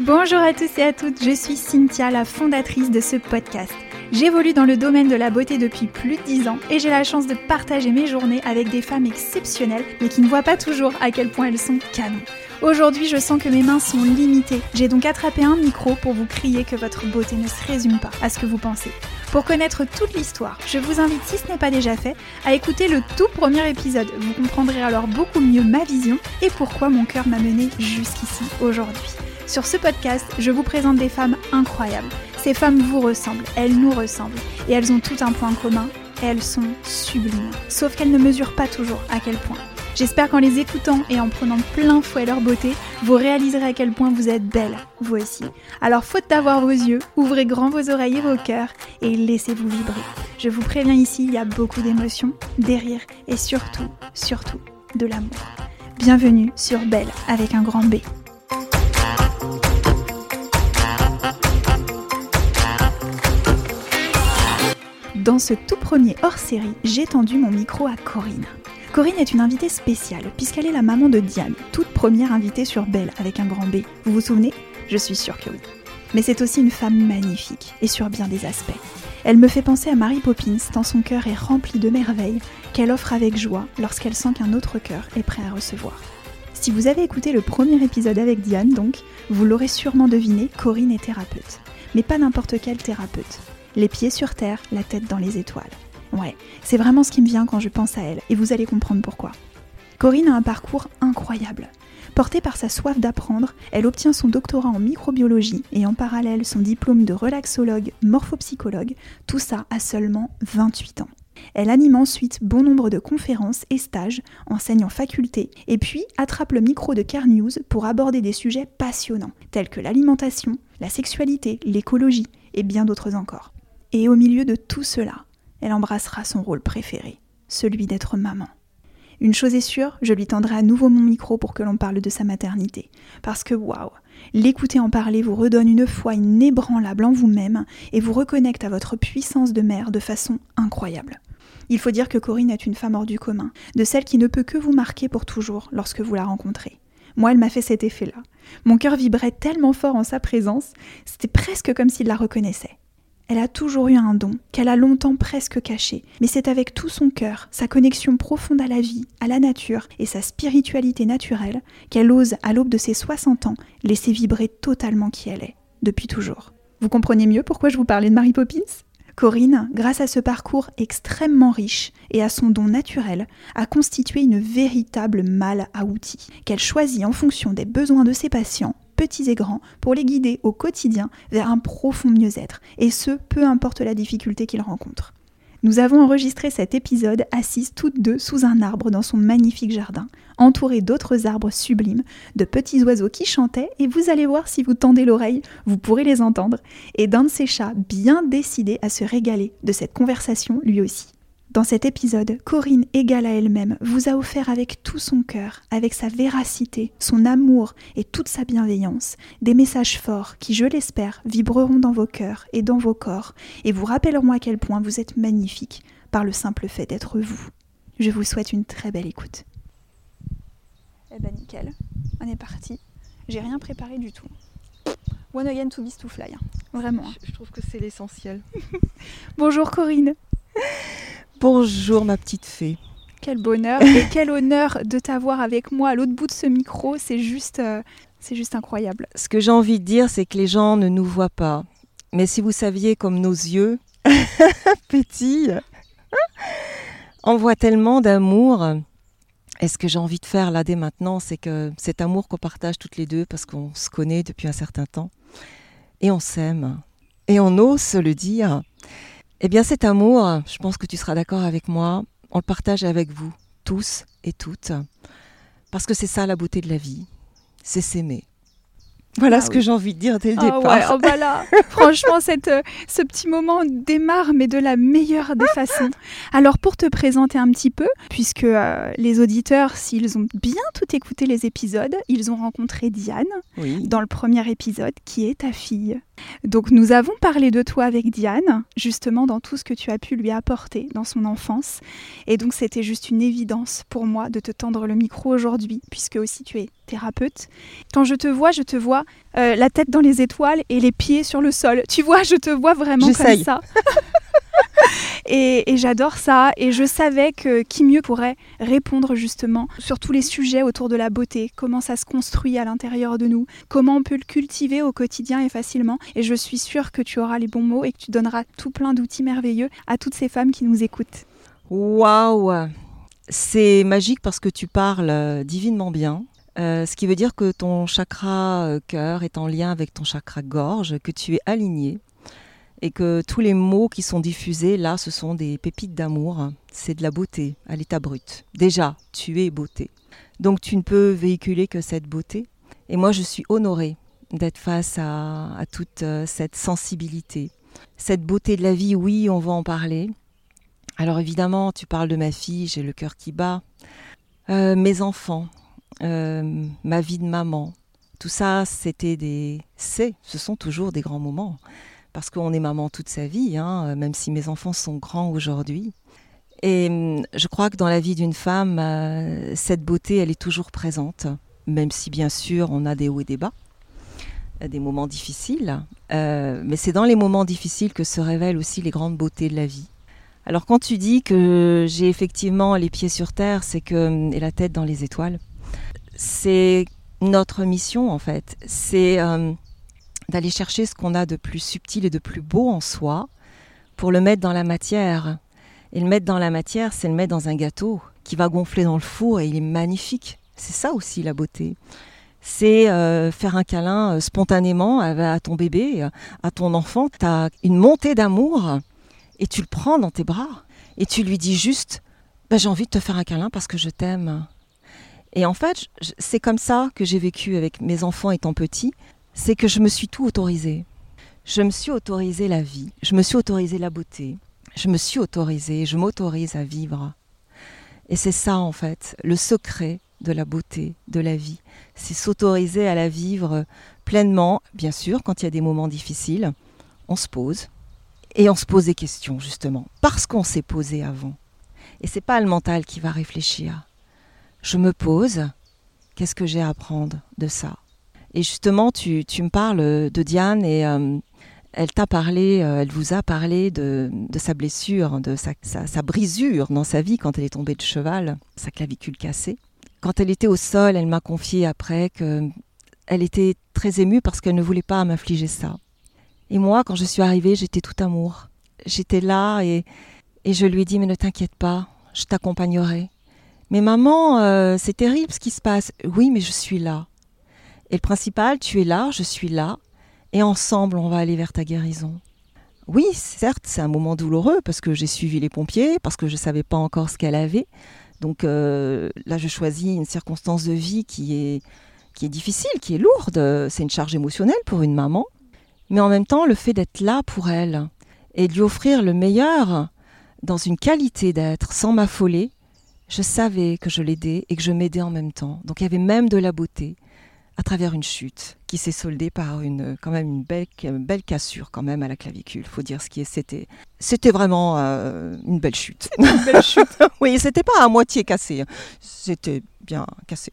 Bonjour à tous et à toutes, je suis Cynthia, la fondatrice de ce podcast. J'évolue dans le domaine de la beauté depuis plus de 10 ans et j'ai la chance de partager mes journées avec des femmes exceptionnelles mais qui ne voient pas toujours à quel point elles sont canons. Aujourd'hui, je sens que mes mains sont limitées. J'ai donc attrapé un micro pour vous crier que votre beauté ne se résume pas à ce que vous pensez. Pour connaître toute l'histoire, je vous invite, si ce n'est pas déjà fait, à écouter le tout premier épisode. Vous comprendrez alors beaucoup mieux ma vision et pourquoi mon cœur m'a mené jusqu'ici aujourd'hui. Sur ce podcast, je vous présente des femmes incroyables. Ces femmes vous ressemblent, elles nous ressemblent, et elles ont tout un point commun, elles sont sublimes. Sauf qu'elles ne mesurent pas toujours à quel point. J'espère qu'en les écoutant et en prenant plein fouet leur beauté, vous réaliserez à quel point vous êtes belle, vous aussi. Alors faute d'avoir vos yeux, ouvrez grand vos oreilles et vos cœurs et laissez-vous vibrer. Je vous préviens ici, il y a beaucoup d'émotions, des rires et surtout, surtout, de l'amour. Bienvenue sur Belle avec un grand B. Dans ce tout premier hors-série, j'ai tendu mon micro à Corinne. Corinne est une invitée spéciale puisqu'elle est la maman de Diane, toute première invitée sur Belle avec un grand B. Vous vous souvenez? Je suis sûre que oui. Mais c'est aussi une femme magnifique et sur bien des aspects. Elle me fait penser à Mary Poppins tant son cœur est rempli de merveilles qu'elle offre avec joie lorsqu'elle sent qu'un autre cœur est prêt à recevoir. Si vous avez écouté le premier épisode avec Diane, donc, vous l'aurez sûrement deviné, Corinne est thérapeute. Mais pas n'importe quel thérapeute les pieds sur terre, la tête dans les étoiles. Ouais, c'est vraiment ce qui me vient quand je pense à elle, et vous allez comprendre pourquoi. Corinne a un parcours incroyable. Portée par sa soif d'apprendre, elle obtient son doctorat en microbiologie et en parallèle son diplôme de relaxologue morphopsychologue, tout ça à seulement 28 ans. Elle anime ensuite bon nombre de conférences et stages, enseigne en faculté, et puis attrape le micro de Car News pour aborder des sujets passionnants, tels que l'alimentation, la sexualité, l'écologie et bien d'autres encore. Et au milieu de tout cela, elle embrassera son rôle préféré, celui d'être maman. Une chose est sûre, je lui tendrai à nouveau mon micro pour que l'on parle de sa maternité. Parce que waouh, l'écouter en parler vous redonne une foi inébranlable en vous-même et vous reconnecte à votre puissance de mère de façon incroyable. Il faut dire que Corinne est une femme hors du commun, de celle qui ne peut que vous marquer pour toujours lorsque vous la rencontrez. Moi, elle m'a fait cet effet-là. Mon cœur vibrait tellement fort en sa présence, c'était presque comme s'il la reconnaissait. Elle a toujours eu un don, qu'elle a longtemps presque caché, mais c'est avec tout son cœur, sa connexion profonde à la vie, à la nature et sa spiritualité naturelle qu'elle ose, à l'aube de ses 60 ans, laisser vibrer totalement qui elle est, depuis toujours. Vous comprenez mieux pourquoi je vous parlais de Mary Poppins? Corinne, grâce à ce parcours extrêmement riche et à son don naturel, a constitué une véritable malle à outils qu'elle choisit en fonction des besoins de ses patients petits et grands, pour les guider au quotidien vers un profond mieux-être, et ce, peu importe la difficulté qu'ils rencontrent. Nous avons enregistré cet épisode assises toutes deux sous un arbre dans son magnifique jardin, entouré d'autres arbres sublimes, de petits oiseaux qui chantaient, et vous allez voir si vous tendez l'oreille, vous pourrez les entendre, et d'un de ces chats bien décidé à se régaler de cette conversation lui aussi. Dans cet épisode, Corinne, égale à elle-même, vous a offert avec tout son cœur, avec sa véracité, son amour et toute sa bienveillance, des messages forts qui, je l'espère, vibreront dans vos cœurs et dans vos corps et vous rappelleront à quel point vous êtes magnifique par le simple fait d'être vous. Je vous souhaite une très belle écoute. Eh ben nickel, on est parti. J'ai rien préparé du tout. One again to be to fly, hein. vraiment. Je, je trouve que c'est l'essentiel. Bonjour Corinne. Bonjour ma petite fée. Quel bonheur et quel honneur de t'avoir avec moi à l'autre bout de ce micro. C'est juste, euh, c'est juste incroyable. Ce que j'ai envie de dire, c'est que les gens ne nous voient pas. Mais si vous saviez comme nos yeux pétillent, envoient tellement d'amour. Et ce que j'ai envie de faire là dès maintenant, c'est que cet amour qu'on partage toutes les deux, parce qu'on se connaît depuis un certain temps, et on s'aime, et on ose se le dire, eh bien cet amour, je pense que tu seras d'accord avec moi, on le partage avec vous, tous et toutes, parce que c'est ça la beauté de la vie, c'est s'aimer. Voilà Ah ce oui. que j'ai envie de dire dès le Ah départ. ouais, oh bah là, franchement, cette, euh, ce petit moment démarre, mais de la meilleure des façons. Alors, pour te présenter un petit peu, puisque euh, les auditeurs, s'ils ont bien tout écouté les épisodes, ils ont rencontré Diane Oui. dans le premier épisode, qui est ta fille. Donc nous avons parlé de toi avec Diane, justement dans tout ce que tu as pu lui apporter dans son enfance. Et donc c'était juste une évidence pour moi de te tendre le micro aujourd'hui, puisque aussi tu es thérapeute. Quand je te vois, je te vois euh, la tête dans les étoiles et les pieds sur le sol. Tu vois, je te vois vraiment comme ça. Et, j'adore ça. Et je savais que qui mieux pourrait répondre justement sur tous les sujets autour de la beauté, comment ça se construit à l'intérieur de nous, comment on peut le cultiver au quotidien et facilement. Et je suis sûre que tu auras les bons mots et que tu donneras tout plein d'outils merveilleux à toutes ces femmes qui nous écoutent. Waouh C'est magique parce que tu parles euh, divinement bien. Euh, ce qui veut dire que ton chakra euh, cœur est en lien avec ton chakra gorge, que tu es aligné et que tous les mots qui sont diffusés là, ce sont des pépites d'amour, c'est de la beauté à l'état brut. Déjà, tu es beauté. Donc tu ne peux véhiculer que cette beauté. Et moi, je suis honorée d'être face à, toute euh, cette sensibilité. Cette beauté de la vie, oui, on va en parler. Alors évidemment, tu parles de ma fille, j'ai le cœur qui bat. Euh, mes enfants, euh, ma vie de maman, tout ça, c'était des... C'est, ce sont toujours des grands moments parce qu'on est maman toute sa vie, hein, même si mes enfants sont grands aujourd'hui. Et hum, je crois que dans la vie d'une femme, euh, cette beauté, elle est toujours présente, même si bien sûr on a des hauts et des bas, des moments difficiles. Euh, mais c'est dans les moments difficiles que se révèlent aussi les grandes beautés de la vie. Alors quand tu dis que j'ai effectivement les pieds sur terre, c'est que hum, et la tête dans les étoiles, c'est notre mission en fait. C'est hum, d'aller chercher ce qu'on a de plus subtil et de plus beau en soi pour le mettre dans la matière. Et le mettre dans la matière, c'est le mettre dans un gâteau qui va gonfler dans le four et il est magnifique. C'est ça aussi la beauté. C'est euh, faire un câlin euh, spontanément à, ton bébé, à ton enfant. Tu as une montée d'amour et tu le prends dans tes bras et tu lui dis juste bah, J'ai envie de te faire un câlin parce que je t'aime. Et en fait, c'est comme ça que j'ai vécu avec mes enfants étant petits c'est que je me suis tout autorisé. Je me suis autorisé la vie, je me suis autorisé la beauté, je me suis autorisé, je m'autorise à vivre. Et c'est ça en fait, le secret de la beauté, de la vie. C'est s'autoriser à la vivre pleinement, bien sûr, quand il y a des moments difficiles, on se pose. Et on se pose des questions, justement, parce qu'on s'est posé avant. Et c'est pas le mental qui va réfléchir. Je me pose, qu'est-ce que j'ai à apprendre de ça? Et justement, tu, me parles de Diane et euh, elle t'a parlé, euh, elle vous a parlé de, sa blessure, de sa, brisure dans sa vie quand elle est tombée de cheval, sa clavicule cassée. Quand elle était au sol, elle m'a confié après que elle était très émue parce qu'elle ne voulait pas m'infliger ça. Et moi, quand je suis arrivée, j'étais tout amour. J'étais là et, je lui ai dit mais ne t'inquiète pas, je t'accompagnerai. Mais maman, euh, c'est terrible ce qui se passe. Oui, mais je suis là. Et le principal, tu es là, je suis là, et ensemble, on va aller vers ta guérison. Oui, certes, c'est un moment douloureux parce que j'ai suivi les pompiers, parce que je ne savais pas encore ce qu'elle avait. Donc euh, là, je choisis une circonstance de vie qui est, qui est difficile, qui est lourde. C'est une charge émotionnelle pour une maman. Mais en même temps, le fait d'être là pour elle et de lui offrir le meilleur dans une qualité d'être sans m'affoler, je savais que je l'aidais et que je m'aidais en même temps. Donc il y avait même de la beauté à travers une chute qui s'est soldée par une quand même une belle, belle cassure quand même à la clavicule. Faut dire ce qui est, c'était c'était vraiment euh, une belle chute. Une belle chute. oui, c'était pas à moitié cassé, hein. c'était bien cassé.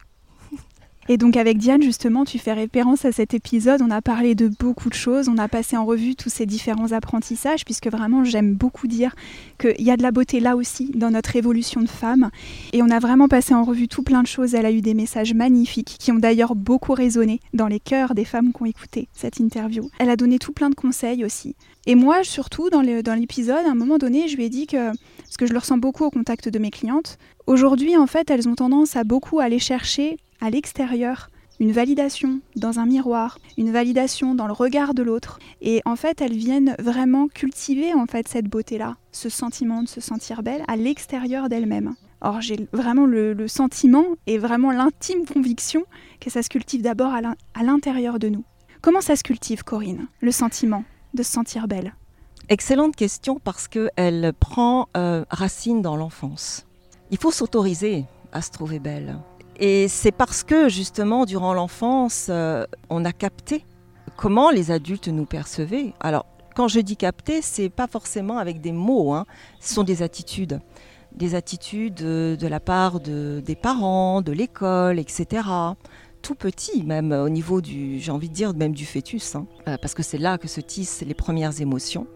Et donc avec Diane, justement, tu fais référence à cet épisode. On a parlé de beaucoup de choses. On a passé en revue tous ces différents apprentissages, puisque vraiment, j'aime beaucoup dire qu'il y a de la beauté là aussi dans notre évolution de femme. Et on a vraiment passé en revue tout plein de choses. Elle a eu des messages magnifiques qui ont d'ailleurs beaucoup résonné dans les cœurs des femmes qui ont écouté cette interview. Elle a donné tout plein de conseils aussi. Et moi, surtout, dans l'épisode, à un moment donné, je lui ai dit que, parce que je le ressens beaucoup au contact de mes clientes, aujourd'hui, en fait, elles ont tendance à beaucoup aller chercher à l'extérieur une validation dans un miroir, une validation dans le regard de l'autre. Et en fait, elles viennent vraiment cultiver en fait cette beauté-là, ce sentiment de se sentir belle à l'extérieur d'elles-mêmes. Or, j'ai vraiment le, sentiment et vraiment l'intime conviction que ça se cultive d'abord à l'intérieur de nous. Comment ça se cultive, Corinne, le sentiment de se sentir belle? Excellente question parce qu'elle prend euh, racine dans l'enfance. Il faut s'autoriser à se trouver belle. Et c'est parce que justement, durant l'enfance, euh, on a capté comment les adultes nous percevaient. Alors, quand je dis capter, c'est pas forcément avec des mots, hein. ce sont des attitudes. Des attitudes de, de la part de, des parents, de l'école, etc. Tout petit, même au niveau du, j'ai envie de dire, même du fœtus, hein. Euh, parce que c'est là que se tissent les premières émotions.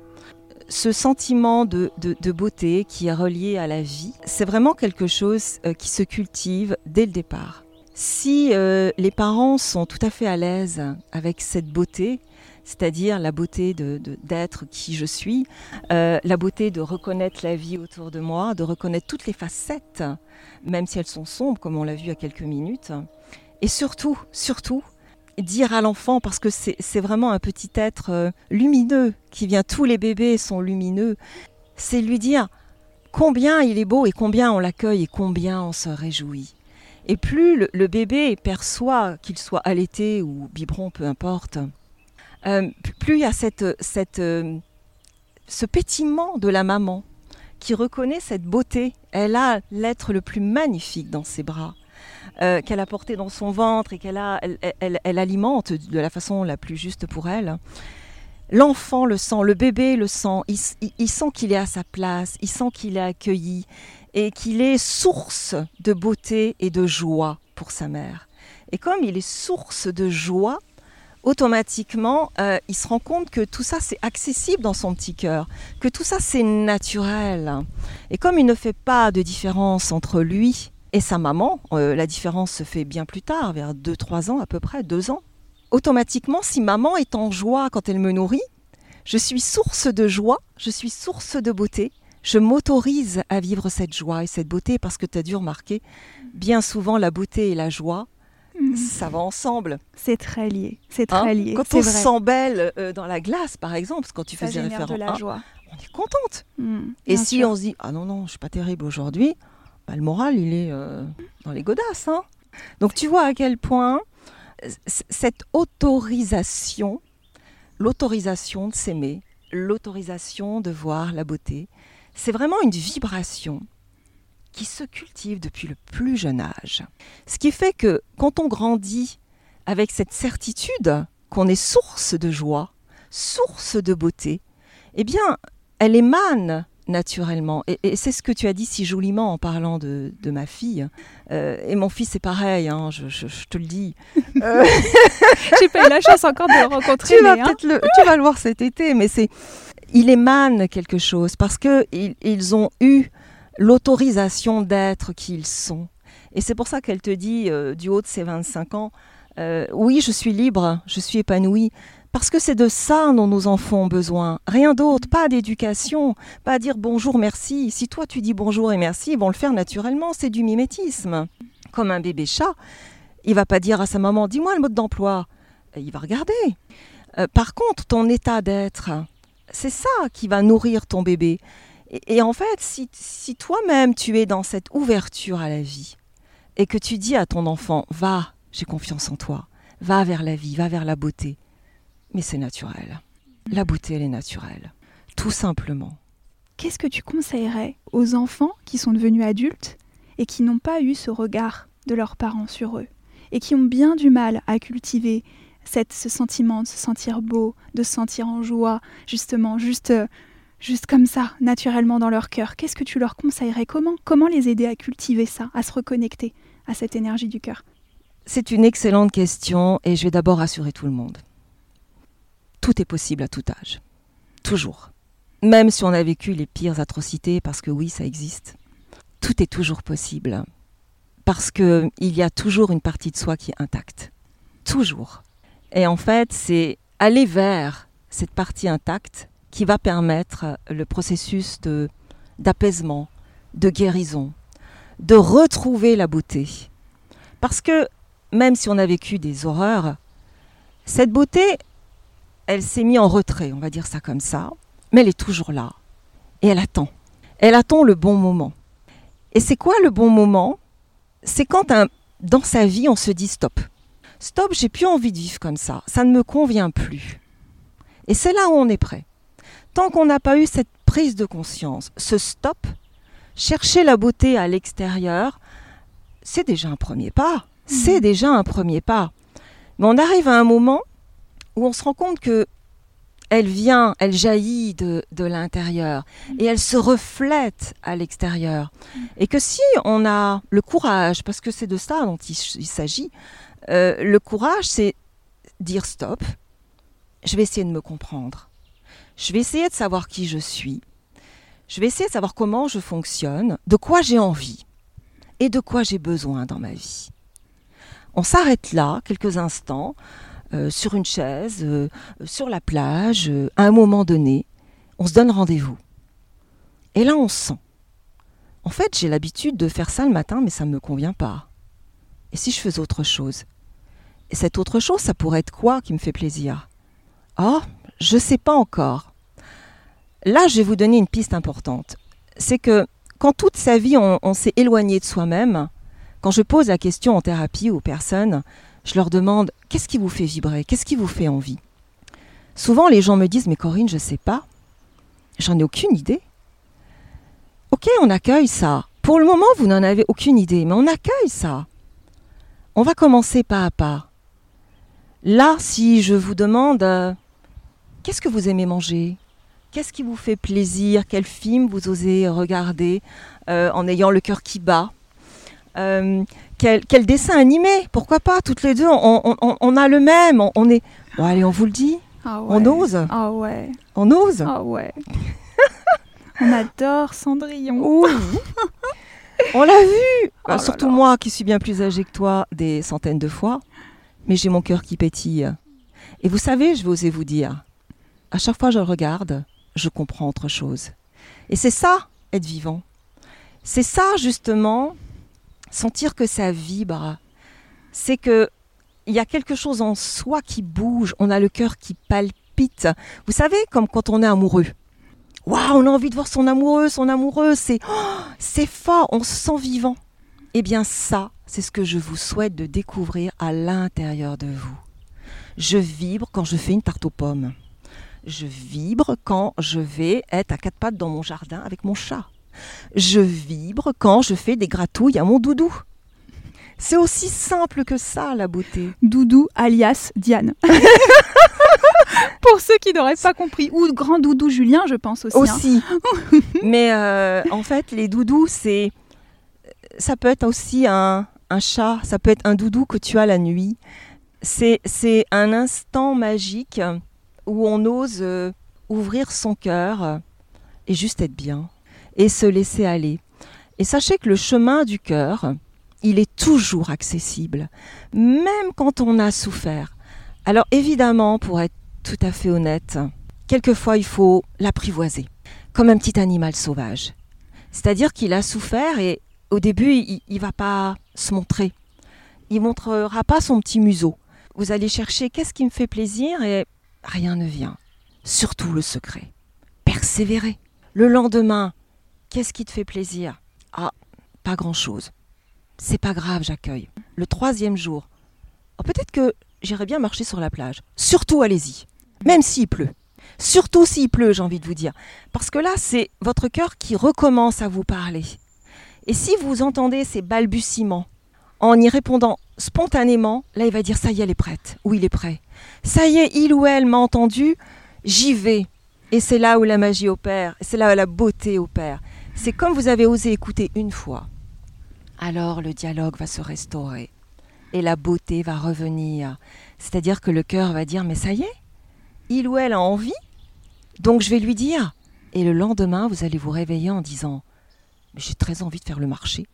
Ce sentiment de, de, de beauté qui est relié à la vie, c'est vraiment quelque chose euh, qui se cultive dès le départ. Si euh, les parents sont tout à fait à l'aise avec cette beauté, c'est-à-dire la beauté de- d'être qui je suis, euh, la beauté de reconnaître la vie autour de moi, de reconnaître toutes les facettes, même si elles sont sombres, comme on l'a vu a quelques minutes. Et surtout, surtout, dire à l'enfant, parce que c'est vraiment un petit être euh, lumineux qui vient, tous les bébés sont lumineux, c'est lui dire combien il est beau et combien on l'accueille et combien on se réjouit. Et plus le, bébé perçoit, qu'il soit allaité ou biberon, peu importe, euh, plus il y a cette, euh, ce pétillement de la maman qui reconnaît cette beauté. Elle a l'être le plus magnifique dans ses bras, euh, qu'elle a porté dans son ventre et qu'elle a, elle, elle- alimente de la façon la plus juste pour elle. L'enfant le sent, le bébé le sent, il sent qu'il est à sa place, il sent qu'il est accueilli et qu'il est source de beauté et de joie pour sa mère. Et comme il est source de joie, automatiquement, euh, il se rend compte que tout ça, c'est accessible dans son petit cœur, que tout ça, c'est naturel. Et comme il ne fait pas de différence entre lui et sa maman, euh, la différence se fait bien plus tard, vers 2-3 ans à peu près, 2 ans. Automatiquement, si maman est en joie quand elle me nourrit, je suis source de joie, je suis source de beauté, je m'autorise à vivre cette joie et cette beauté parce que tu as dû remarquer, bien souvent la beauté et la joie, Mhm. ça va ensemble. C'est très lié. C'est Hein très lié. Quand on se sent belle euh, dans la glace, par exemple, parce que quand tu ça faisais référence, de la hein, joie. on est contente. Mhm, Et si sûr. on se dit ah non non, je suis pas terrible aujourd'hui, bah, le moral il est euh, dans les godasses. hein. Donc tu vois à quel point cette autorisation, l'autorisation de s'aimer, l'autorisation de voir la beauté, c'est vraiment une vibration qui se cultive depuis le plus jeune âge. Ce qui fait que quand on grandit avec cette certitude qu'on est source de joie, source de beauté, eh bien, elle émane naturellement. Et, et c'est ce que tu as dit si joliment en parlant de, de ma fille. Euh, et mon fils, c'est pareil, hein, je, je- je te le dis. Euh, J'ai pas eu la chance encore de le rencontrer. tu, vas mais, hein, le, tu vas le voir cet été, mais c'est, il émane quelque chose parce que ils, ils ont eu l'autorisation d'être qui ils sont. Et c'est pour ça qu'elle te dit, euh, du haut de ses 25 ans, euh, oui, je suis libre, je suis épanouie. Parce que c'est de ça dont nos enfants ont besoin. Rien d'autre, pas d'éducation, pas dire bonjour, merci. Si toi tu dis bonjour et merci, ils vont le faire naturellement, c'est du mimétisme. Comme un bébé chat, il va pas dire à sa maman, dis-moi le mode d'emploi. Il va regarder. Euh, par contre, ton état d'être, c'est ça qui va nourrir ton bébé. Et, en fait, si toi-même tu es dans cette ouverture à la vie et que tu dis à ton enfant, va, j'ai confiance en toi, va vers la vie, va vers la beauté, mais c'est naturel. La beauté, elle est naturelle. Tout simplement. Qu'est-ce que tu conseillerais aux enfants qui sont devenus adultes et qui n'ont pas eu ce regard de leurs parents sur eux et qui ont bien du mal à cultiver cette, ce sentiment de se sentir beau, de se sentir en joie, justement, juste, euh, juste comme ça, naturellement dans leur cœur? Qu'est-ce que tu leur conseillerais? Comment Comment les aider à cultiver ça, à se reconnecter à cette énergie du cœur? C'est une excellente question et je vais d'abord rassurer tout le monde. Tout est possible à tout âge. Toujours. Même si on a vécu les pires atrocités, parce que oui, ça existe. Tout est toujours possible. Parce qu'il y a toujours une partie de soi qui est intacte. Toujours. Et en fait, c'est aller vers cette partie intacte qui va permettre le processus d'apaisement, de guérison, de retrouver la beauté. Parce que même si on a vécu des horreurs, cette beauté, elle s'est mise en retrait, on va dire ça comme ça, mais elle est toujours là. Et elle attend. Elle attend le bon moment. Et c'est quoi le bon moment? C'est quand un- dans sa vie, on se dit stop. Stop, j'ai plus envie de vivre comme ça. Ça ne me convient plus. Et c'est là où on est prêt. Tant qu'on n'a pas eu cette prise de conscience, ce stop, chercher la beauté à l'extérieur, c'est déjà un premier pas. C'est déjà un premier pas. Mais on arrive à un moment où on se rend compte que elle vient, elle jaillit de, de l'intérieur et elle se reflète à l'extérieur. Et que si on a le courage, parce que c'est de ça dont il, il s'agit, euh, le courage, c'est dire stop, je vais essayer de me comprendre. Je vais essayer de savoir qui je suis. Je vais essayer de savoir comment je fonctionne, de quoi j'ai envie et de quoi j'ai besoin dans ma vie. On s'arrête là quelques instants sur une chaise, euh, sur la plage, euh, à un moment donné. On se donne rendez-vous. Et là, on sent. En fait, j'ai l'habitude de faire ça le matin, mais ça ne me convient pas. Et si je faisais autre chose? Et cette autre chose, ça pourrait être quoi qui me fait plaisir? Ah, je ne sais pas encore. Là, je vais vous donner une piste importante. C'est que quand toute sa vie, on s'est éloigné de soi-même, quand je pose la question en thérapie aux personnes, je leur demande qu'est-ce qui vous fait vibrer, qu'est-ce qui vous fait envie? Souvent, les gens me disent mais Corinne, je ne sais pas, j'en ai aucune idée. Ok, on accueille ça. Pour le moment, vous n'en avez aucune idée, mais on accueille ça. On va commencer pas à pas. Là, si je vous demande euh, qu'est-ce que vous aimez manger, qu'est-ce qui vous fait plaisir, quel film vous osez regarder euh, en ayant le cœur qui bat, euh, quel, quel, dessin animé Pourquoi pas Toutes les deux, on, on, on a le même. On, on, est. Bon, allez, on vous le dit. Ah ouais. On ose. Ah ouais. On ose. Ah ouais. on adore Cendrillon. Oui. on l'a vu. Oh surtout là. moi, qui suis bien plus âgée que toi, des centaines de fois. Mais j'ai mon cœur qui pétille. Et vous savez, je vais oser vous dire, à chaque fois que je le regarde, je comprends autre chose. Et c'est ça, être vivant. C'est ça, justement, sentir que ça vibre, c'est que il y a quelque chose en soi qui bouge, on a le cœur qui palpite. Vous savez, comme quand on est amoureux. Waouh, on a envie de voir son amoureux, son amoureux, c'est oh, c'est fort, on se sent vivant. Eh bien ça, c'est ce que je vous souhaite de découvrir à l'intérieur de vous. Je vibre quand je fais une tarte aux pommes. Je vibre quand je vais être à quatre pattes dans mon jardin avec mon chat. Je vibre quand je fais des gratouilles à mon doudou. C'est aussi simple que ça, la beauté. Doudou alias Diane. Pour ceux qui n'auraient pas compris. Ou grand doudou Julien, je pense aussi. hein. Aussi. Mais euh, en fait, les doudous, c'est. Ça peut être aussi un, un chat, ça peut être un doudou que tu as la nuit. C'est un instant magique où on ose euh, ouvrir son cœur et juste être bien et se laisser aller. Et sachez que le chemin du cœur, il est toujours accessible, même quand on a souffert. Alors évidemment, pour être tout à fait honnête, quelquefois il faut l'apprivoiser, comme un petit animal sauvage. C'est-à-dire qu'il a souffert et au début, il ne va pas se montrer. Il montrera pas son petit museau. Vous allez chercher qu'est-ce qui me fait plaisir et rien ne vient. Surtout le secret. Persévérer. Le lendemain, qu'est-ce qui te fait plaisir? Ah, pas grand-chose. C'est pas grave, j'accueille. Le troisième jour, oh, peut-être que j'irai bien marcher sur la plage. Surtout, allez-y. Même s'il pleut. Surtout s'il pleut, j'ai envie de vous dire. Parce que là, c'est votre cœur qui recommence à vous parler. Et si vous entendez ces balbutiements, en y répondant spontanément, là, il va dire ça y est, elle est prête. Ou il est prêt. Ça y est, il ou elle m'a entendu, j'y vais. Et c'est là où la magie opère, c'est là où la beauté opère. C'est comme vous avez osé écouter une fois. Alors le dialogue va se restaurer et la beauté va revenir. C'est-à-dire que le cœur va dire mais ça y est, il ou elle a envie, donc je vais lui dire. Et le lendemain, vous allez vous réveiller en disant j'ai très envie de faire le marché.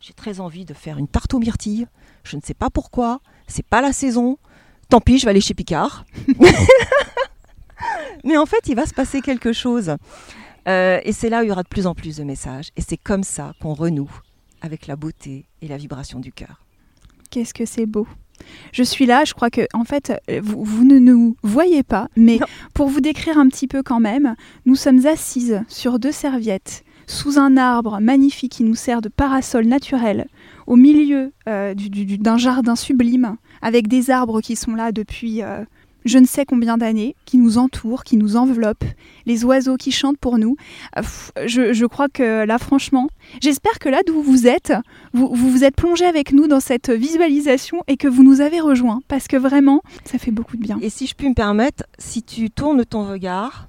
J'ai très envie de faire une tarte aux myrtilles. Je ne sais pas pourquoi. C'est pas la saison. Tant pis, je vais aller chez Picard. Mais en fait, il va se passer quelque chose. Euh, et c'est là où il y aura de plus en plus de messages. Et c'est comme ça qu'on renoue avec la beauté et la vibration du cœur. Qu'est-ce que c'est beau. Je suis là, je crois que en fait, vous, vous ne nous voyez pas, mais Non. pour vous décrire un petit peu quand même, nous sommes assises sur deux serviettes sous un arbre magnifique qui nous sert de parasol naturel au milieu euh, du- du- du- d'un jardin sublime avec des arbres qui sont là depuis euh, je ne sais combien d'années, qui nous entourent, qui nous enveloppent, les oiseaux qui chantent pour nous. Euh, je, crois que là, franchement, j'espère que là d'où vous êtes, vous, vous êtes plongé avec nous dans cette visualisation et que vous nous avez rejoints, parce que vraiment, ça fait beaucoup de bien. Et si je puis me permettre, si tu tournes ton regard,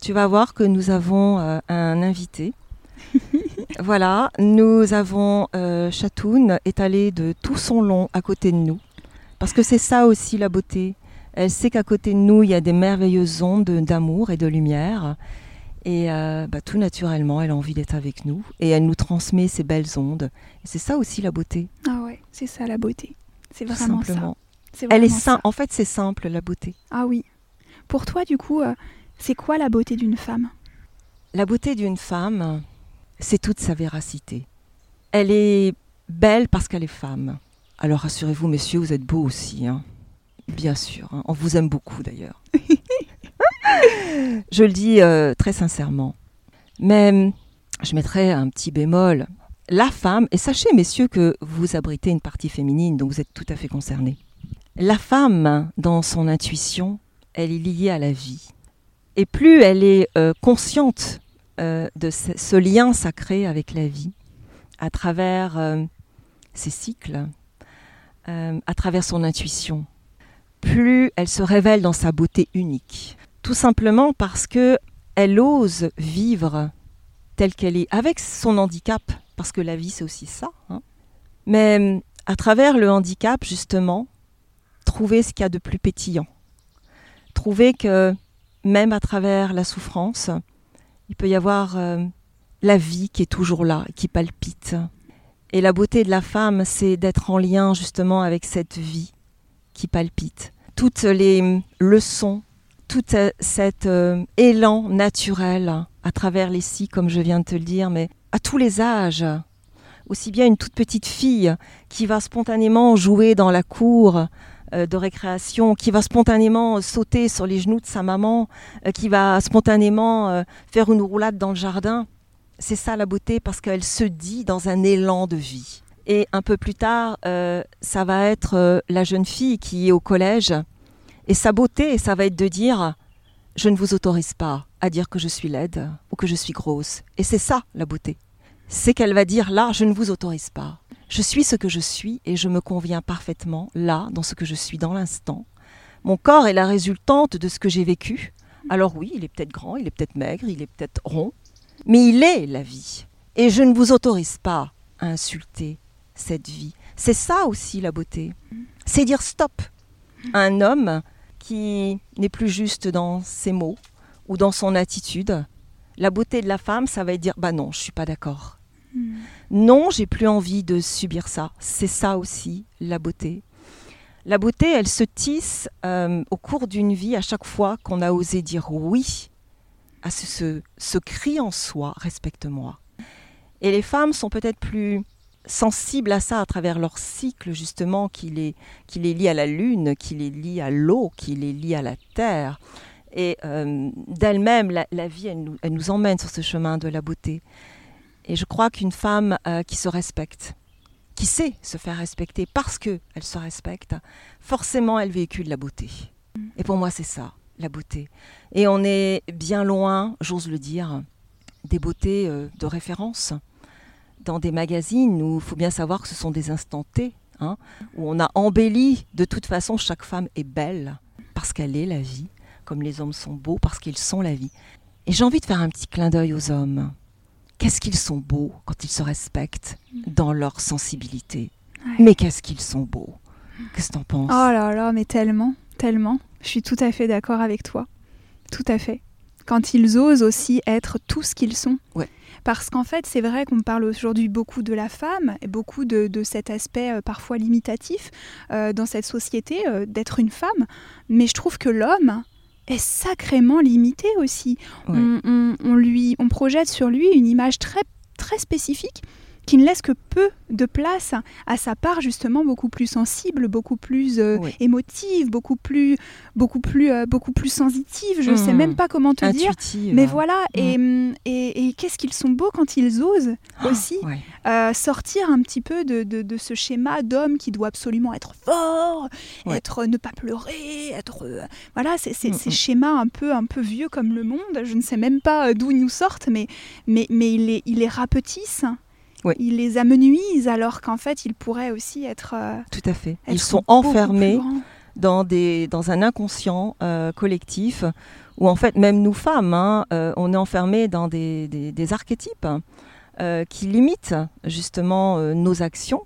tu vas voir que nous avons euh, un invité. voilà, nous avons euh, Chatoun étalé de tout son long à côté de nous. Parce que c'est ça aussi la beauté. Elle sait qu'à côté de nous, il y a des merveilleuses ondes d'amour et de lumière. Et euh, bah, tout naturellement, elle a envie d'être avec nous. Et elle nous transmet ces belles ondes. Et c'est ça aussi la beauté. Ah ouais, c'est ça la beauté. C'est vraiment simplement. ça. elle est simple. En fait, c'est simple la beauté. Ah oui. Pour toi, du coup, euh, c'est quoi la beauté d'une femme? La beauté d'une femme, c'est toute sa véracité. Elle est belle parce qu'elle est femme. Alors rassurez-vous, messieurs, vous êtes beaux aussi. Hein. Bien sûr, hein. on vous aime beaucoup d'ailleurs. je le dis euh, très sincèrement. Mais je mettrai un petit bémol. La femme, et sachez messieurs que vous abritez une partie féminine, donc vous êtes tout à fait concernés. La femme, dans son intuition, elle est liée à la vie. Et plus elle est euh, consciente euh, de ce, lien sacré avec la vie, à travers ses cycles, à travers son intuition, plus elle se révèle dans sa beauté unique. Tout simplement parce que elle ose vivre telle qu'elle est, avec son handicap, parce que la vie c'est aussi ça. Hein. Mais à travers le handicap, justement, trouver ce qu'il y a de plus pétillant. Trouver que même à travers la souffrance, il peut y avoir euh, la vie qui est toujours là, qui palpite. Et la beauté de la femme, c'est d'être en lien justement avec cette vie palpite. Toutes les leçons, tout cet euh, élan naturel à travers les scies, comme je viens de te le dire, mais à tous les âges. Aussi bien une toute petite fille qui va spontanément jouer dans la cour euh, de récréation, qui va spontanément sauter sur les genoux de sa maman, euh, qui va spontanément faire une roulade dans le jardin. C'est ça la beauté parce qu'elle se dit dans un élan de vie. Et un peu plus tard, euh, ça va être euh, la jeune fille qui est au collège. Et sa beauté, ça va être de dire Je ne vous autorise pas à dire que je suis laide ou que je suis grosse. Et c'est ça la beauté. C'est qu'elle va dire Là, je ne vous autorise pas. Je suis ce que je suis et je me conviens parfaitement là, dans ce que je suis dans l'instant. Mon corps est la résultante de ce que j'ai vécu. Alors oui, il est peut-être grand, il est peut-être maigre, il est peut-être rond, mais il est la vie. Et je ne vous autorise pas à insulter, cette vie. C'est ça aussi la beauté. C'est dire stop à un homme qui n'est plus juste dans ses mots ou dans son attitude. La beauté de la femme, ça va être dire bah non, je suis pas d'accord. Hmm. Non, j'ai plus envie de subir ça. C'est ça aussi la beauté. La beauté, elle se tisse euh, au cours d'une vie à chaque fois qu'on a osé dire oui à ce, ce cri en soi, respecte-moi. Et les femmes sont peut-être plus sensibles à ça à travers leur cycle justement qui les, qui les lie à la lune, qui les lie à l'eau, qui les lie à la terre. Et euh, d'elle-même, la, vie, elle nous, elle nous, emmène sur ce chemin de la beauté. Et je crois qu'une femme euh, qui se respecte, qui sait se faire respecter parce qu'elle se respecte, forcément, elle véhicule la beauté. Et pour moi, c'est ça, la beauté. Et on est bien loin, j'ose le dire, des beautés euh, de référence dans des magazines où il faut bien savoir que ce sont des instants T, hein, où on a embelli, de toute façon, chaque femme est belle, parce qu'elle est la vie, comme les hommes sont beaux, parce qu'ils sont la vie. Et j'ai envie de faire un petit clin d'œil aux hommes. Qu'est-ce qu'ils sont beaux quand ils se respectent dans leur sensibilité? Mais qu'est-ce qu'ils sont beaux? Qu'est-ce que t'en penses? Oh là là, mais tellement, tellement. Je suis tout à fait d'accord avec toi. Tout à fait. Quand ils osent aussi être tout ce qu'ils sont. Ouais. Parce qu'en fait, c'est vrai qu'on parle aujourd'hui beaucoup de la femme et beaucoup de, cet aspect euh, parfois limitatif euh, dans cette société euh, d'être une femme, mais je trouve que l'homme est sacrément limité aussi. On, lui, on projette sur lui une image très, très spécifique qui ne laisse que peu de place à sa part justement beaucoup plus sensible, beaucoup plus euh, Oui. émotive, beaucoup plus, beaucoup plus, euh, beaucoup plus sensitive. Je ne sais Mhm. même pas comment te dire. Mais voilà, et, hum, et, et qu'est-ce qu'ils sont beaux quand ils osent Ah, aussi ouais. euh, sortir un petit peu de, de- de ce schéma d'homme qui doit absolument être fort, Ouais. être ne pas pleurer, être voilà, c'est c'est- ces schémas un peu un peu vieux comme le monde. Je ne sais même pas d'où ils nous sortent, mais mais mais il les il les rapetissent. Oui. Il les amenuise alors qu'en fait ils pourraient aussi être, euh, Tout à fait. Ils sont enfermés dans, des, dans un inconscient euh, collectif où en fait même nous femmes, hein, euh, on est enfermés dans des, des- des archétypes qui limitent justement nos actions.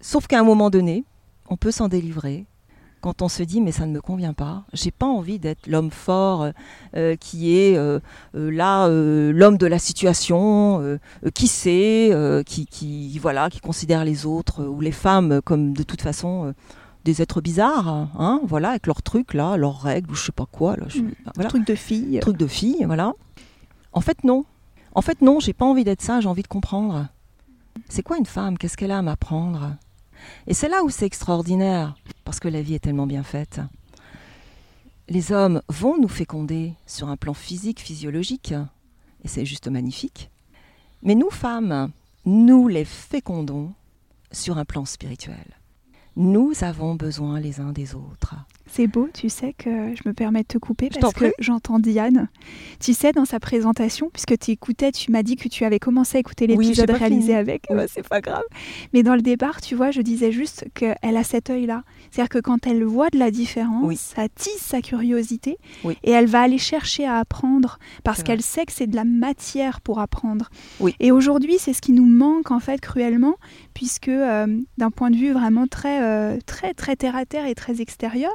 Sauf qu'à un moment donné, on peut s'en délivrer. Quand on se dit mais ça ne me convient pas, j'ai pas envie d'être l'homme fort euh, qui est euh, euh, là euh, l'homme de la situation, euh, euh, qui sait, euh, qui, qui voilà, qui considère les autres euh, ou les femmes comme de toute façon euh, des êtres bizarres, hein, voilà, avec leurs trucs là, leurs règles ou je sais pas quoi, là, je- Mm. voilà, Truc de fille. truc de fille, voilà. En fait non, en fait non, j'ai pas envie d'être ça, j'ai envie de comprendre. C'est quoi une femme? Qu'est-ce qu'elle a à m'apprendre? Et c'est là où c'est extraordinaire, parce que la vie est tellement bien faite. Les hommes vont nous féconder sur un plan physique, physiologique, et c'est juste magnifique. Mais nous, femmes, nous les fécondons sur un plan spirituel. Nous avons besoin les uns des autres. C'est beau, tu sais que je me permets de te couper parce que j'entends Diane. Tu sais, dans sa présentation, puisque tu écoutais, tu m'as dit que tu avais commencé à écouter l'épisode réalisé fini. avec. Oui. Bah, c'est pas grave. Mais dans le départ, tu vois, je disais juste qu'elle a cet œil-là. C'est-à-dire que quand elle voit de la différence, Oui. ça tisse sa curiosité Oui. et elle va aller chercher à apprendre parce qu'elle sait que c'est de la matière pour apprendre. Oui. Et aujourd'hui, c'est ce qui nous manque en fait cruellement, puisque euh, d'un point de vue vraiment très, euh, très, très terre à terre et très extérieur,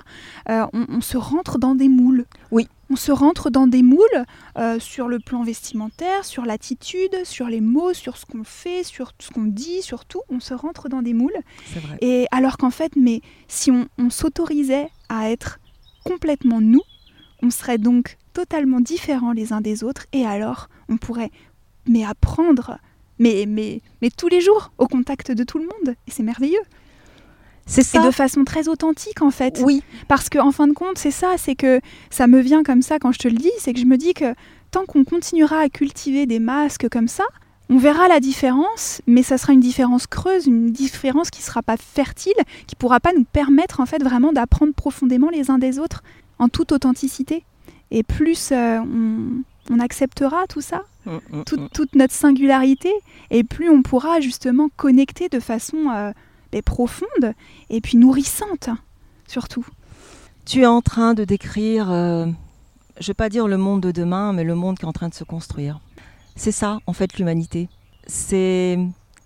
euh, on, on se rentre dans des moules. Oui. On se rentre dans des moules euh, sur le plan vestimentaire, sur l'attitude, sur les mots, sur ce qu'on fait, sur ce qu'on dit, sur tout. On se rentre dans des moules. C'est vrai. Et alors qu'en fait, mais si on, on s'autorisait à être complètement nous, on serait donc totalement différents les uns des autres. Et alors, on pourrait mais apprendre, mais, mais, mais tous les jours, au contact de tout le monde. Et c'est merveilleux. C'est Et ça. de façon très authentique, en fait. Oui, Parce que en fin de compte, c'est ça, c'est que ça me vient comme ça quand je te le dis, c'est que je me dis que tant qu'on continuera à cultiver des masques comme ça, on verra la différence, mais ça sera une différence creuse, une différence qui sera pas fertile, qui pourra pas nous permettre en fait vraiment d'apprendre profondément les uns des autres en toute authenticité. Et plus euh, on, on acceptera tout ça, Mm, mm, toute, mm. toute notre singularité, et plus on pourra justement connecter de façon euh, profonde et puis nourrissante, surtout. Tu es en train de décrire, euh, je vais pas dire le monde de demain, mais le monde qui est en train de se construire. C'est ça, en fait, l'humanité. C'est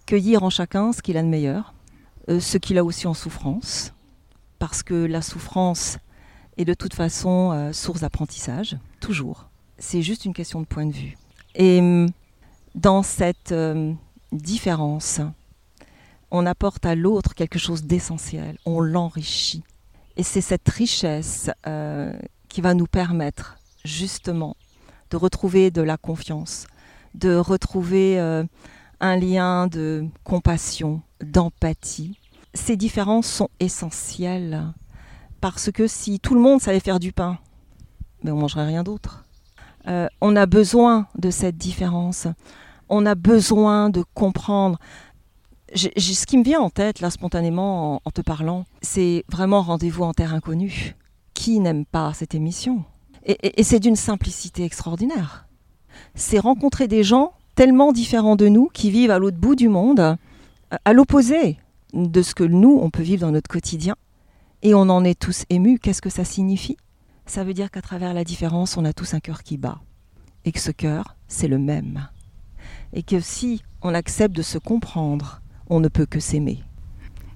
cueillir en chacun ce qu'il a de meilleur, euh, ce qu'il a aussi en souffrance, parce que la souffrance est de toute façon euh, source d'apprentissage, toujours. C'est juste une question de point de vue. Et hum, dans cette différence, on apporte à l'autre quelque chose d'essentiel, on l'enrichit. Et c'est cette richesse euh, qui va nous permettre justement de retrouver de la confiance, de retrouver euh, un lien de compassion, d'empathie. Ces différences sont essentielles parce que si tout le monde savait faire du pain, mais on mangerait rien d'autre. Euh, on a besoin de cette différence. On a besoin de comprendre. J'ai- ce qui me vient en tête, là, spontanément, en, te parlant, c'est vraiment Rendez-vous en Terre Inconnue. Qui n'aime pas cette émission? Et, et- c'est d'une simplicité extraordinaire. C'est rencontrer des gens tellement différents de nous, qui vivent à l'autre bout du monde, à l'opposé de ce que nous, on peut vivre dans notre quotidien. Et on en est tous émus. Qu'est-ce que ça signifie? Ça veut dire qu'à travers la différence, on a tous un cœur qui bat. Et que ce cœur, c'est le même. Et que si on accepte de se comprendre, on ne peut que s'aimer.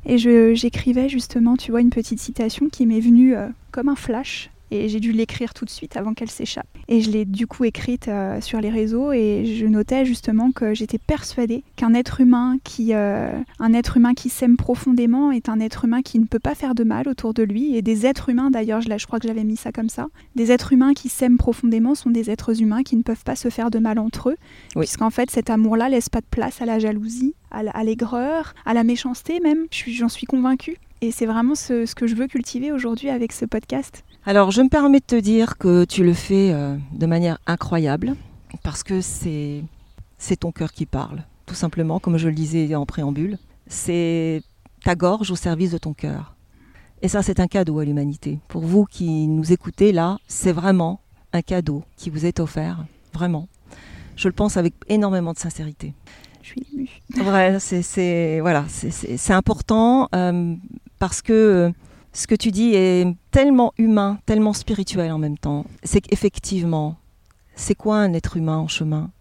Et j'écrivais justement, tu vois, une petite citation qui m'est venue euh, comme un flash et j'ai dû l'écrire tout de suite avant qu'elle s'échappe. Et je l'ai du coup écrite euh, sur les réseaux et je notais justement que j'étais persuadée qu'un être humain qui euh, un être humain qui s'aime profondément est un être humain qui ne peut pas faire de mal autour de lui et des êtres humains d'ailleurs, je, je crois que j'avais mis ça comme ça, des êtres humains qui s'aiment profondément sont des êtres humains qui ne peuvent pas se faire de mal entre eux Oui. puisqu'en fait cet amour-là laisse pas de place à la jalousie, à l'aigreur, à la méchanceté même. J'en suis convaincue. Et c'est vraiment ce, ce que je veux cultiver aujourd'hui avec ce podcast. Alors, je me permets de te dire que tu le fais euh, de manière incroyable, parce que c'est c'est ton cœur qui parle, tout simplement, comme je le disais en préambule. C'est ta gorge au service de ton cœur. Et ça, c'est un cadeau à l'humanité. Pour vous qui nous écoutez là, c'est vraiment un cadeau qui vous est offert, vraiment. Je le pense avec énormément de sincérité. Je suis émue. C'est c'est- voilà, c'est- c'est c'est important euh, parce que euh, ce que tu dis est tellement humain, tellement spirituel en même temps. C'est qu'effectivement, c'est quoi un être humain en chemin?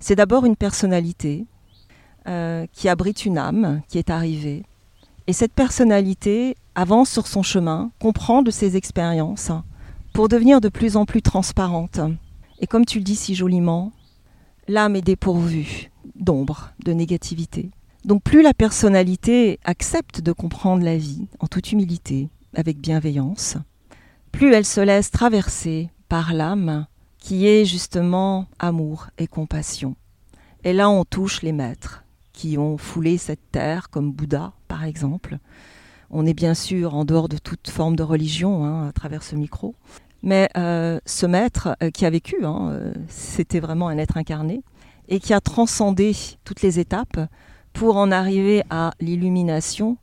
C'est d'abord une personnalité euh, qui abrite une âme qui est arrivée. Et cette personnalité avance sur son chemin, comprend de ses expériences pour devenir de plus en plus transparente. Et comme tu le dis si joliment, l'âme est dépourvue d'ombre, de négativité. Donc plus la personnalité accepte de comprendre la vie en toute humilité, avec bienveillance, plus elle se laisse traverser par l'âme qui est justement amour et compassion. Et là on touche les maîtres qui ont foulé cette terre, comme Bouddha par exemple. On est bien sûr en dehors de toute forme de religion hein, à travers ce micro. Mais euh, ce maître euh, qui a vécu, hein, euh, c'était vraiment un être incarné, et qui a transcendé toutes les étapes pour en arriver à l'illumination,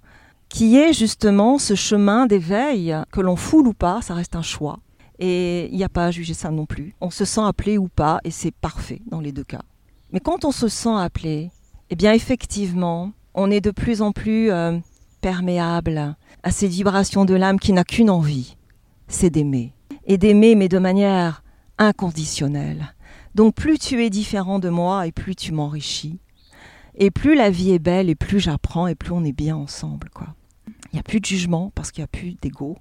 qui est justement ce chemin d'éveil que l'on foule ou pas, ça reste un choix. Et il n'y a pas à juger ça non plus. On se sent appelé ou pas, et c'est parfait dans les deux cas. Mais quand on se sent appelé, eh bien effectivement, on est de plus en plus euh, perméable à ces vibrations de l'âme qui n'a qu'une envie, c'est d'aimer. Et d'aimer, mais de manière inconditionnelle. Donc plus tu es différent de moi et plus tu m'enrichis. Et plus la vie est belle et plus j'apprends et plus on est bien ensemble. quoi. Il n'y a plus de jugement parce qu'il n'y a plus d'ego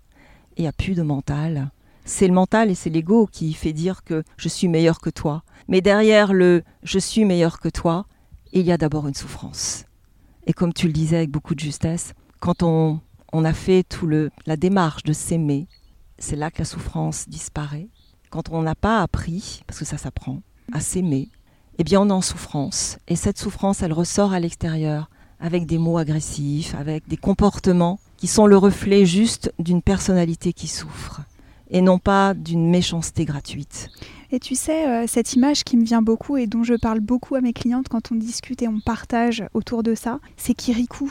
il n'y a plus de mental. C'est le mental et c'est l'ego qui fait dire que je suis meilleur que toi. Mais derrière le je suis meilleur que toi, il y a d'abord une souffrance. Et comme tu le disais avec beaucoup de justesse, quand on, on a fait tout le, la démarche de s'aimer, c'est là que la souffrance disparaît. Quand on n'a pas appris, parce que ça s'apprend, à s'aimer, eh bien on est en souffrance. Et cette souffrance, elle ressort à l'extérieur avec des mots agressifs, avec des comportements qui sont le reflet juste d'une personnalité qui souffre et non pas d'une méchanceté gratuite. Et tu sais, euh, cette image qui me vient beaucoup et dont je parle beaucoup à mes clientes quand on discute et on partage autour de ça, c'est Kirikou.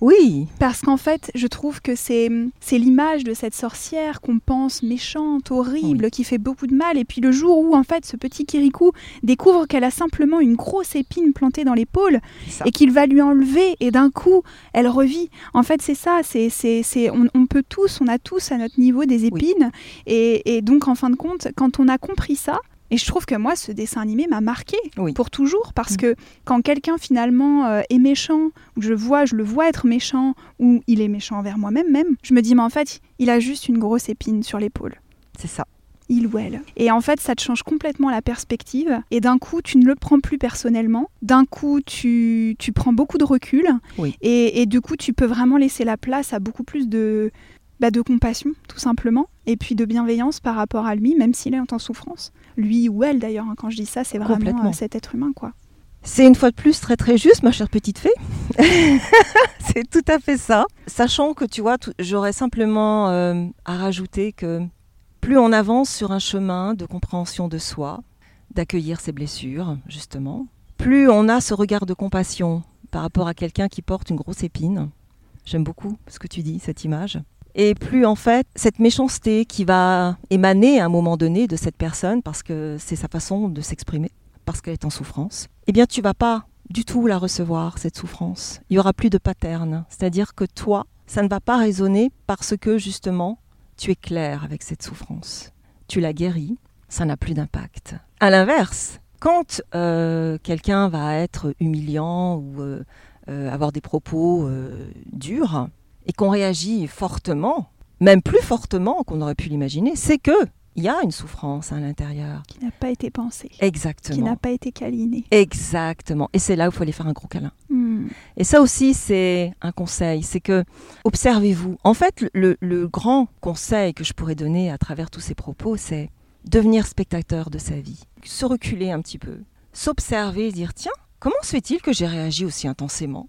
Oui, Parce qu'en fait, je trouve que c'est c'est l'image de cette sorcière qu'on pense méchante, horrible, qui fait beaucoup de mal. Et puis le jour où, en fait, ce petit Kirikou découvre qu'elle a simplement une grosse épine plantée dans l'épaule et qu'il va lui enlever, et d'un coup, elle revit. En fait, c'est ça. C'est, c'est, c'est, on, on peut tous, on a tous à notre niveau des épines. Et, et donc, en fin de compte, quand on a compris ça, et je trouve que moi, ce dessin animé m'a marqué Oui. pour toujours, parce Mm. que quand quelqu'un finalement euh, est méchant, ou je vois, je le vois être méchant, ou il est méchant envers moi-même même, je me dis, mais en fait, il a juste une grosse épine sur l'épaule C'est ça. il ou elle. Et en fait, ça te change complètement la perspective. Et d'un coup, tu ne le prends plus personnellement. D'un coup, tu, tu prends beaucoup de recul. Oui. Et, et du coup, tu peux vraiment laisser la place à beaucoup plus de, bah, de compassion, tout simplement. Et puis de bienveillance par rapport à lui, même s'il est en souffrance. Lui ou elle, d'ailleurs. hein, Quand je dis ça, c'est vraiment euh, cet être humain, quoi. C'est une fois de plus très très juste, ma chère petite fée. c'est tout à fait ça. Sachant que tu vois, j'aurais simplement euh, à rajouter que plus on avance sur un chemin de compréhension de soi, d'accueillir ses blessures, justement, plus on a ce regard de compassion par rapport à quelqu'un qui porte une grosse épine. J'aime beaucoup ce que tu dis, cette image. Et plus en fait, cette méchanceté qui va émaner à un moment donné de cette personne, parce que c'est sa façon de s'exprimer, parce qu'elle est en souffrance, eh bien tu vas pas du tout la recevoir, cette souffrance. Il y aura plus de pattern. C'est-à-dire que toi, ça ne va pas résonner parce que justement, tu es clair avec cette souffrance. Tu la guéris, ça n'a plus d'impact. À l'inverse, quand euh, quelqu'un va être humiliant ou euh, euh, avoir des propos durs et qu'on réagit fortement, même plus fortement qu'on aurait pu l'imaginer, c'est que il y a une souffrance à l'intérieur. Qui n'a pas été pensée. Exactement. Qui n'a pas été câlinée. Exactement. Et c'est là où il faut aller faire un gros câlin. Hmm. Et ça aussi, c'est un conseil, c'est que observez-vous. En fait, le, le grand conseil que je pourrais donner à travers tous ces propos, c'est devenir spectateur de sa vie, se reculer un petit peu, s'observer, dire tiens, comment se fait-il que j'ai réagi aussi intensément?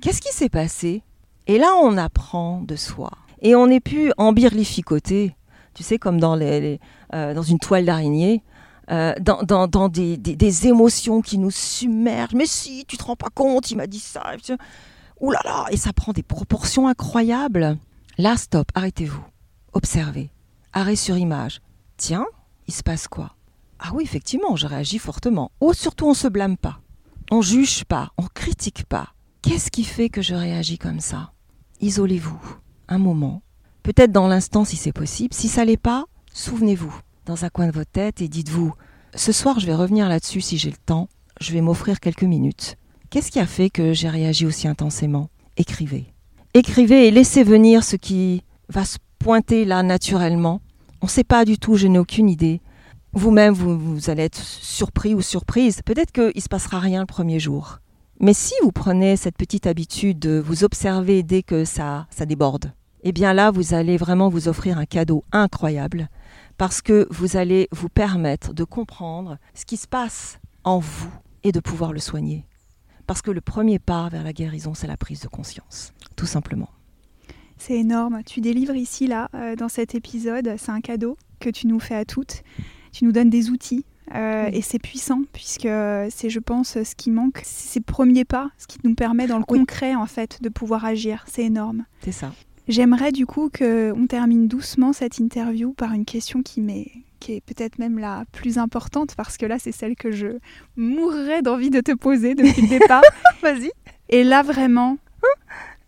Qu'est-ce qui s'est passé? Et là, on apprend de soi. Et on n'est plus embirlificoté, tu sais, comme dans, euh, dans une toile d'araignée, euh, dans, dans, des, des, émotions qui nous submergent. Mais si, tu te rends pas compte, il m'a dit ça. Ouh là là, et ça prend des proportions incroyables. Là, stop, arrêtez-vous. Observez. Arrêt sur image. Tiens, il se passe quoi? Ah oui, effectivement, je réagis fortement. Oh, surtout, on se blâme pas. On juge pas, on critique pas. Qu'est-ce qui fait que je réagis comme ça? Isolez-vous un moment, peut-être dans l'instant si c'est possible. Si ça l'est pas, souvenez-vous dans un coin de votre tête et dites-vous ce soir, je vais revenir là-dessus si j'ai le temps. Je vais m'offrir quelques minutes. Qu'est-ce qui a fait que j'ai réagi aussi intensément? Écrivez. Écrivez et laissez venir ce qui va se pointer là naturellement. On ne sait pas du tout, je n'ai aucune idée. Vous-même, vous, vous, allez être surpris ou surprise. Peut-être qu'il ne se passera rien le premier jour. Mais si vous prenez cette petite habitude de vous observer dès que ça, ça déborde, eh bien là, vous allez vraiment vous offrir un cadeau incroyable parce que vous allez vous permettre de comprendre ce qui se passe en vous et de pouvoir le soigner. Parce que le premier pas vers la guérison, c'est la prise de conscience, tout simplement. C'est énorme. Tu délivres ici, là, euh, dans cet épisode, c'est un cadeau que tu nous fais à toutes. Tu nous donnes des outils. Euh, oui. Et c'est puissant, puisque c'est, je pense, ce qui manque, c'est ces premiers pas, ce qui nous permet dans le oui. concret, en fait, de pouvoir agir. C'est énorme. C'est ça. J'aimerais du coup qu'on termine doucement cette interview par une question qui, m'est, qui est peut-être même la plus importante parce que là c'est celle que je mourrais d'envie de te poser depuis le départ. Vas-y. Et là vraiment,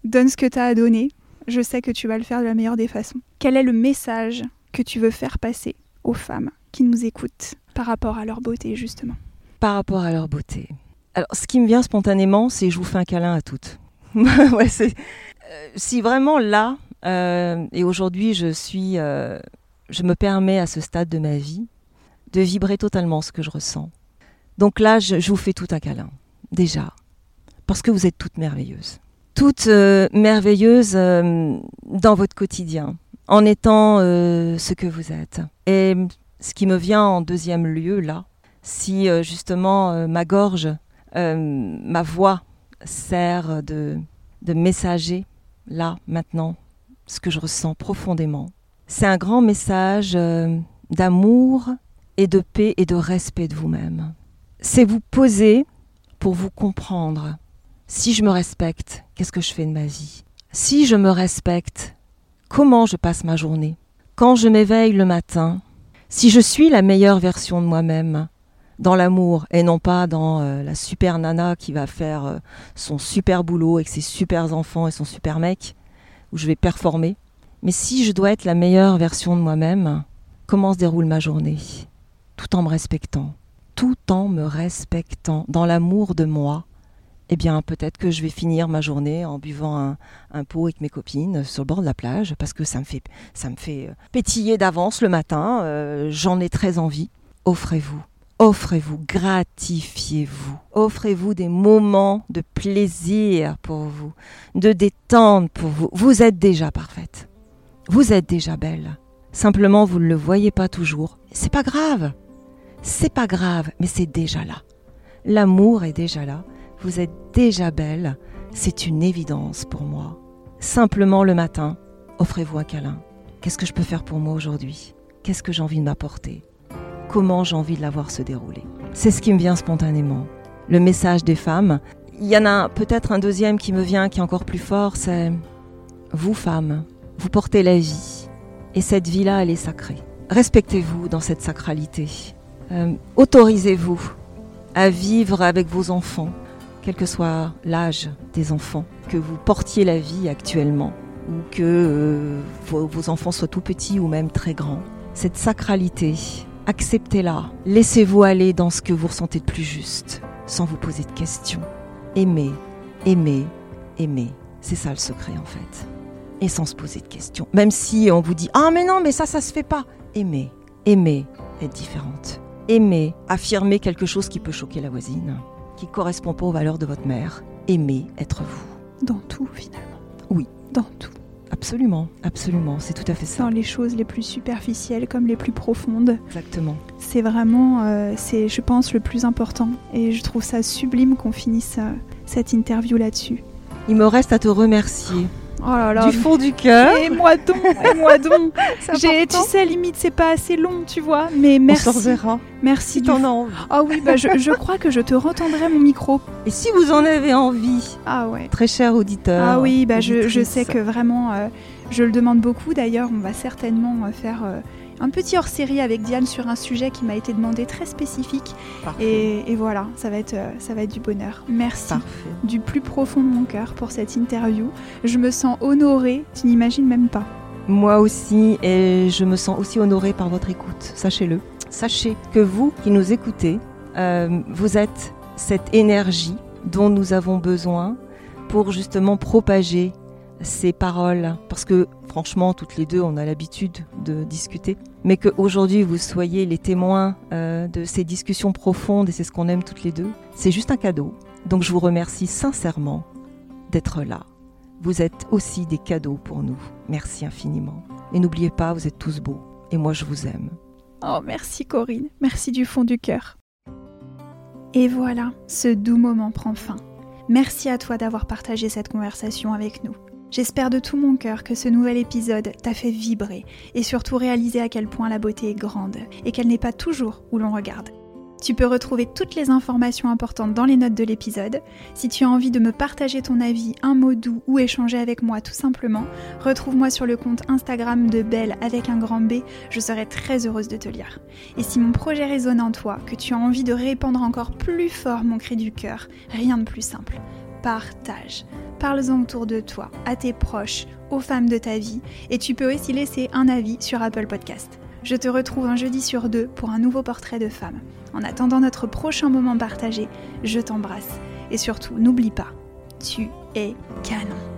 donne ce que tu as à donner. Je sais que tu vas le faire de la meilleure des façons. Quel est le message que tu veux faire passer aux femmes? Qui nous écoutent par rapport à leur beauté justement Par rapport à leur beauté. Alors ce qui me vient spontanément, c'est je vous fais un câlin à toutes. c'est si vraiment là, euh, et aujourd'hui je suis, euh, je me permets à ce stade de ma vie de vibrer totalement ce que je ressens. Donc là, je, je vous fais tout un câlin, déjà, parce que vous êtes toutes merveilleuses. Toutes euh, merveilleuses dans votre quotidien, en étant ce que vous êtes. Et ce qui me vient en deuxième lieu, là, si justement ma gorge, ma voix sert de, de messager là, maintenant, ce que je ressens profondément. C'est un grand message euh, d'amour et de paix et de respect de vous-même. C'est vous poser pour vous comprendre. Si je me respecte, qu'est-ce que je fais de ma vie? Si je me respecte, comment je passe ma journée? Quand je m'éveille le matin, si je suis la meilleure version de moi-même, dans l'amour et non pas dans euh, la super nana qui va faire euh, son super boulot avec ses super enfants et son super mec, où je vais performer. Mais si je dois être la meilleure version de moi-même, comment se déroule ma journée? Tout en me respectant, tout en me respectant, dans l'amour de moi. Eh bien, peut-être que je vais finir ma journée en buvant un, pot avec mes copines sur le bord de la plage, parce que ça me fait, ça me fait euh, pétiller d'avance le matin. Euh, J'en ai très envie. Offrez-vous offrez-vous, gratifiez-vous, offrez-vous des moments de plaisir pour vous, de détente pour vous. Vous êtes déjà parfaite. Vous êtes déjà belle. Simplement, vous ne le voyez pas toujours. C'est pas grave. C'est pas grave, mais c'est déjà là. L'amour est déjà là. Vous êtes déjà belle. C'est une évidence pour moi. Simplement le matin, offrez-vous un câlin. Qu'est-ce que je peux faire pour moi aujourd'hui? Qu'est-ce que j'ai envie de m'apporter? Comment j'ai envie de la voir se dérouler? C'est ce qui me vient spontanément. Le message des femmes. Il y en a peut-être un deuxième qui me vient qui est encore plus fort, c'est vous femmes, vous portez la vie. Et cette vie-là, elle est sacrée. Respectez-vous dans cette sacralité. Euh, Autorisez-vous à vivre avec vos enfants, quel que soit l'âge des enfants, que vous portiez la vie actuellement, ou que euh, vos, vos enfants soient tout petits ou même très grands. Cette sacralité, acceptez-la. Laissez-vous aller dans ce que vous ressentez de plus juste, sans vous poser de questions. Aimez, aimez, aimez. C'est ça le secret en fait. et sans se poser de questions. Même si on vous dit Ah, mais non, mais ça, ça se fait pas. Aimez, aimez être différente. Aimez affirmer quelque chose qui peut choquer la voisine, qui correspond pas aux valeurs de votre mère. Aimez être vous. Dans tout, finalement. Oui. Dans tout. Absolument, absolument, c'est tout à fait ça. Dans les choses les plus superficielles comme les plus profondes. Exactement. C'est vraiment, euh, c'est, je pense, le plus important. Et je trouve ça sublime qu'on finisse euh, cette interview là-dessus. Il me reste à te remercier. Oh là là. Du fond du cœur. Et moi donc, et moi donc. J'ai, tu sais, limite, c'est pas assez long, tu vois. Mais merci. On reverra. Merci Si t'en as envie. Ah oui, bah je, je crois que je te retendrai mon micro. Et si vous en avez envie, Ah ouais. très cher auditeur. Ah oui, bah je, je sais que vraiment, euh, je le demande beaucoup. D'ailleurs, on va certainement euh, faire euh, un petit hors-série avec Diane sur un sujet qui m'a été demandé très spécifique. Et, et voilà, ça va, être, euh, ça va être du bonheur. Merci Parfait. du plus profond de mon cœur pour cette interview. Je me sens honorée, tu n'imagines même pas. Moi aussi, et je me sens aussi honorée par votre écoute, sachez-le. Sachez que vous qui nous écoutez, euh, vous êtes cette énergie dont nous avons besoin pour justement propager ces paroles. Parce que franchement, toutes les deux, on a l'habitude de discuter. Mais qu'aujourd'hui, vous soyez les témoins euh, de ces discussions profondes, et c'est ce qu'on aime toutes les deux, c'est juste un cadeau. Donc je vous remercie sincèrement d'être là. Vous êtes aussi des cadeaux pour nous. Merci infiniment. Et n'oubliez pas, vous êtes tous beaux. Et moi, je vous aime. Oh, merci Corinne, merci du fond du cœur. Et voilà, ce doux moment prend fin. Merci à toi d'avoir partagé cette conversation avec nous. J'espère de tout mon cœur que ce nouvel épisode t'a fait vibrer et surtout réaliser à quel point la beauté est grande et qu'elle n'est pas toujours où l'on regarde. Tu peux retrouver toutes les informations importantes dans les notes de l'épisode. Si tu as envie de me partager ton avis, un mot doux ou échanger avec moi tout simplement, retrouve-moi sur le compte Instagram de Belle avec un grand B, je serai très heureuse de te lire. Et si mon projet résonne en toi, que tu as envie de répandre encore plus fort mon cri du cœur, rien de plus simple. Partage. Parle-en autour de toi, à tes proches, aux femmes de ta vie, et tu peux aussi laisser un avis sur Apple Podcast. Je te retrouve un jeudi sur deux pour un nouveau portrait de femme. En attendant notre prochain moment partagé, je t'embrasse. Et surtout, n'oublie pas, tu es canon.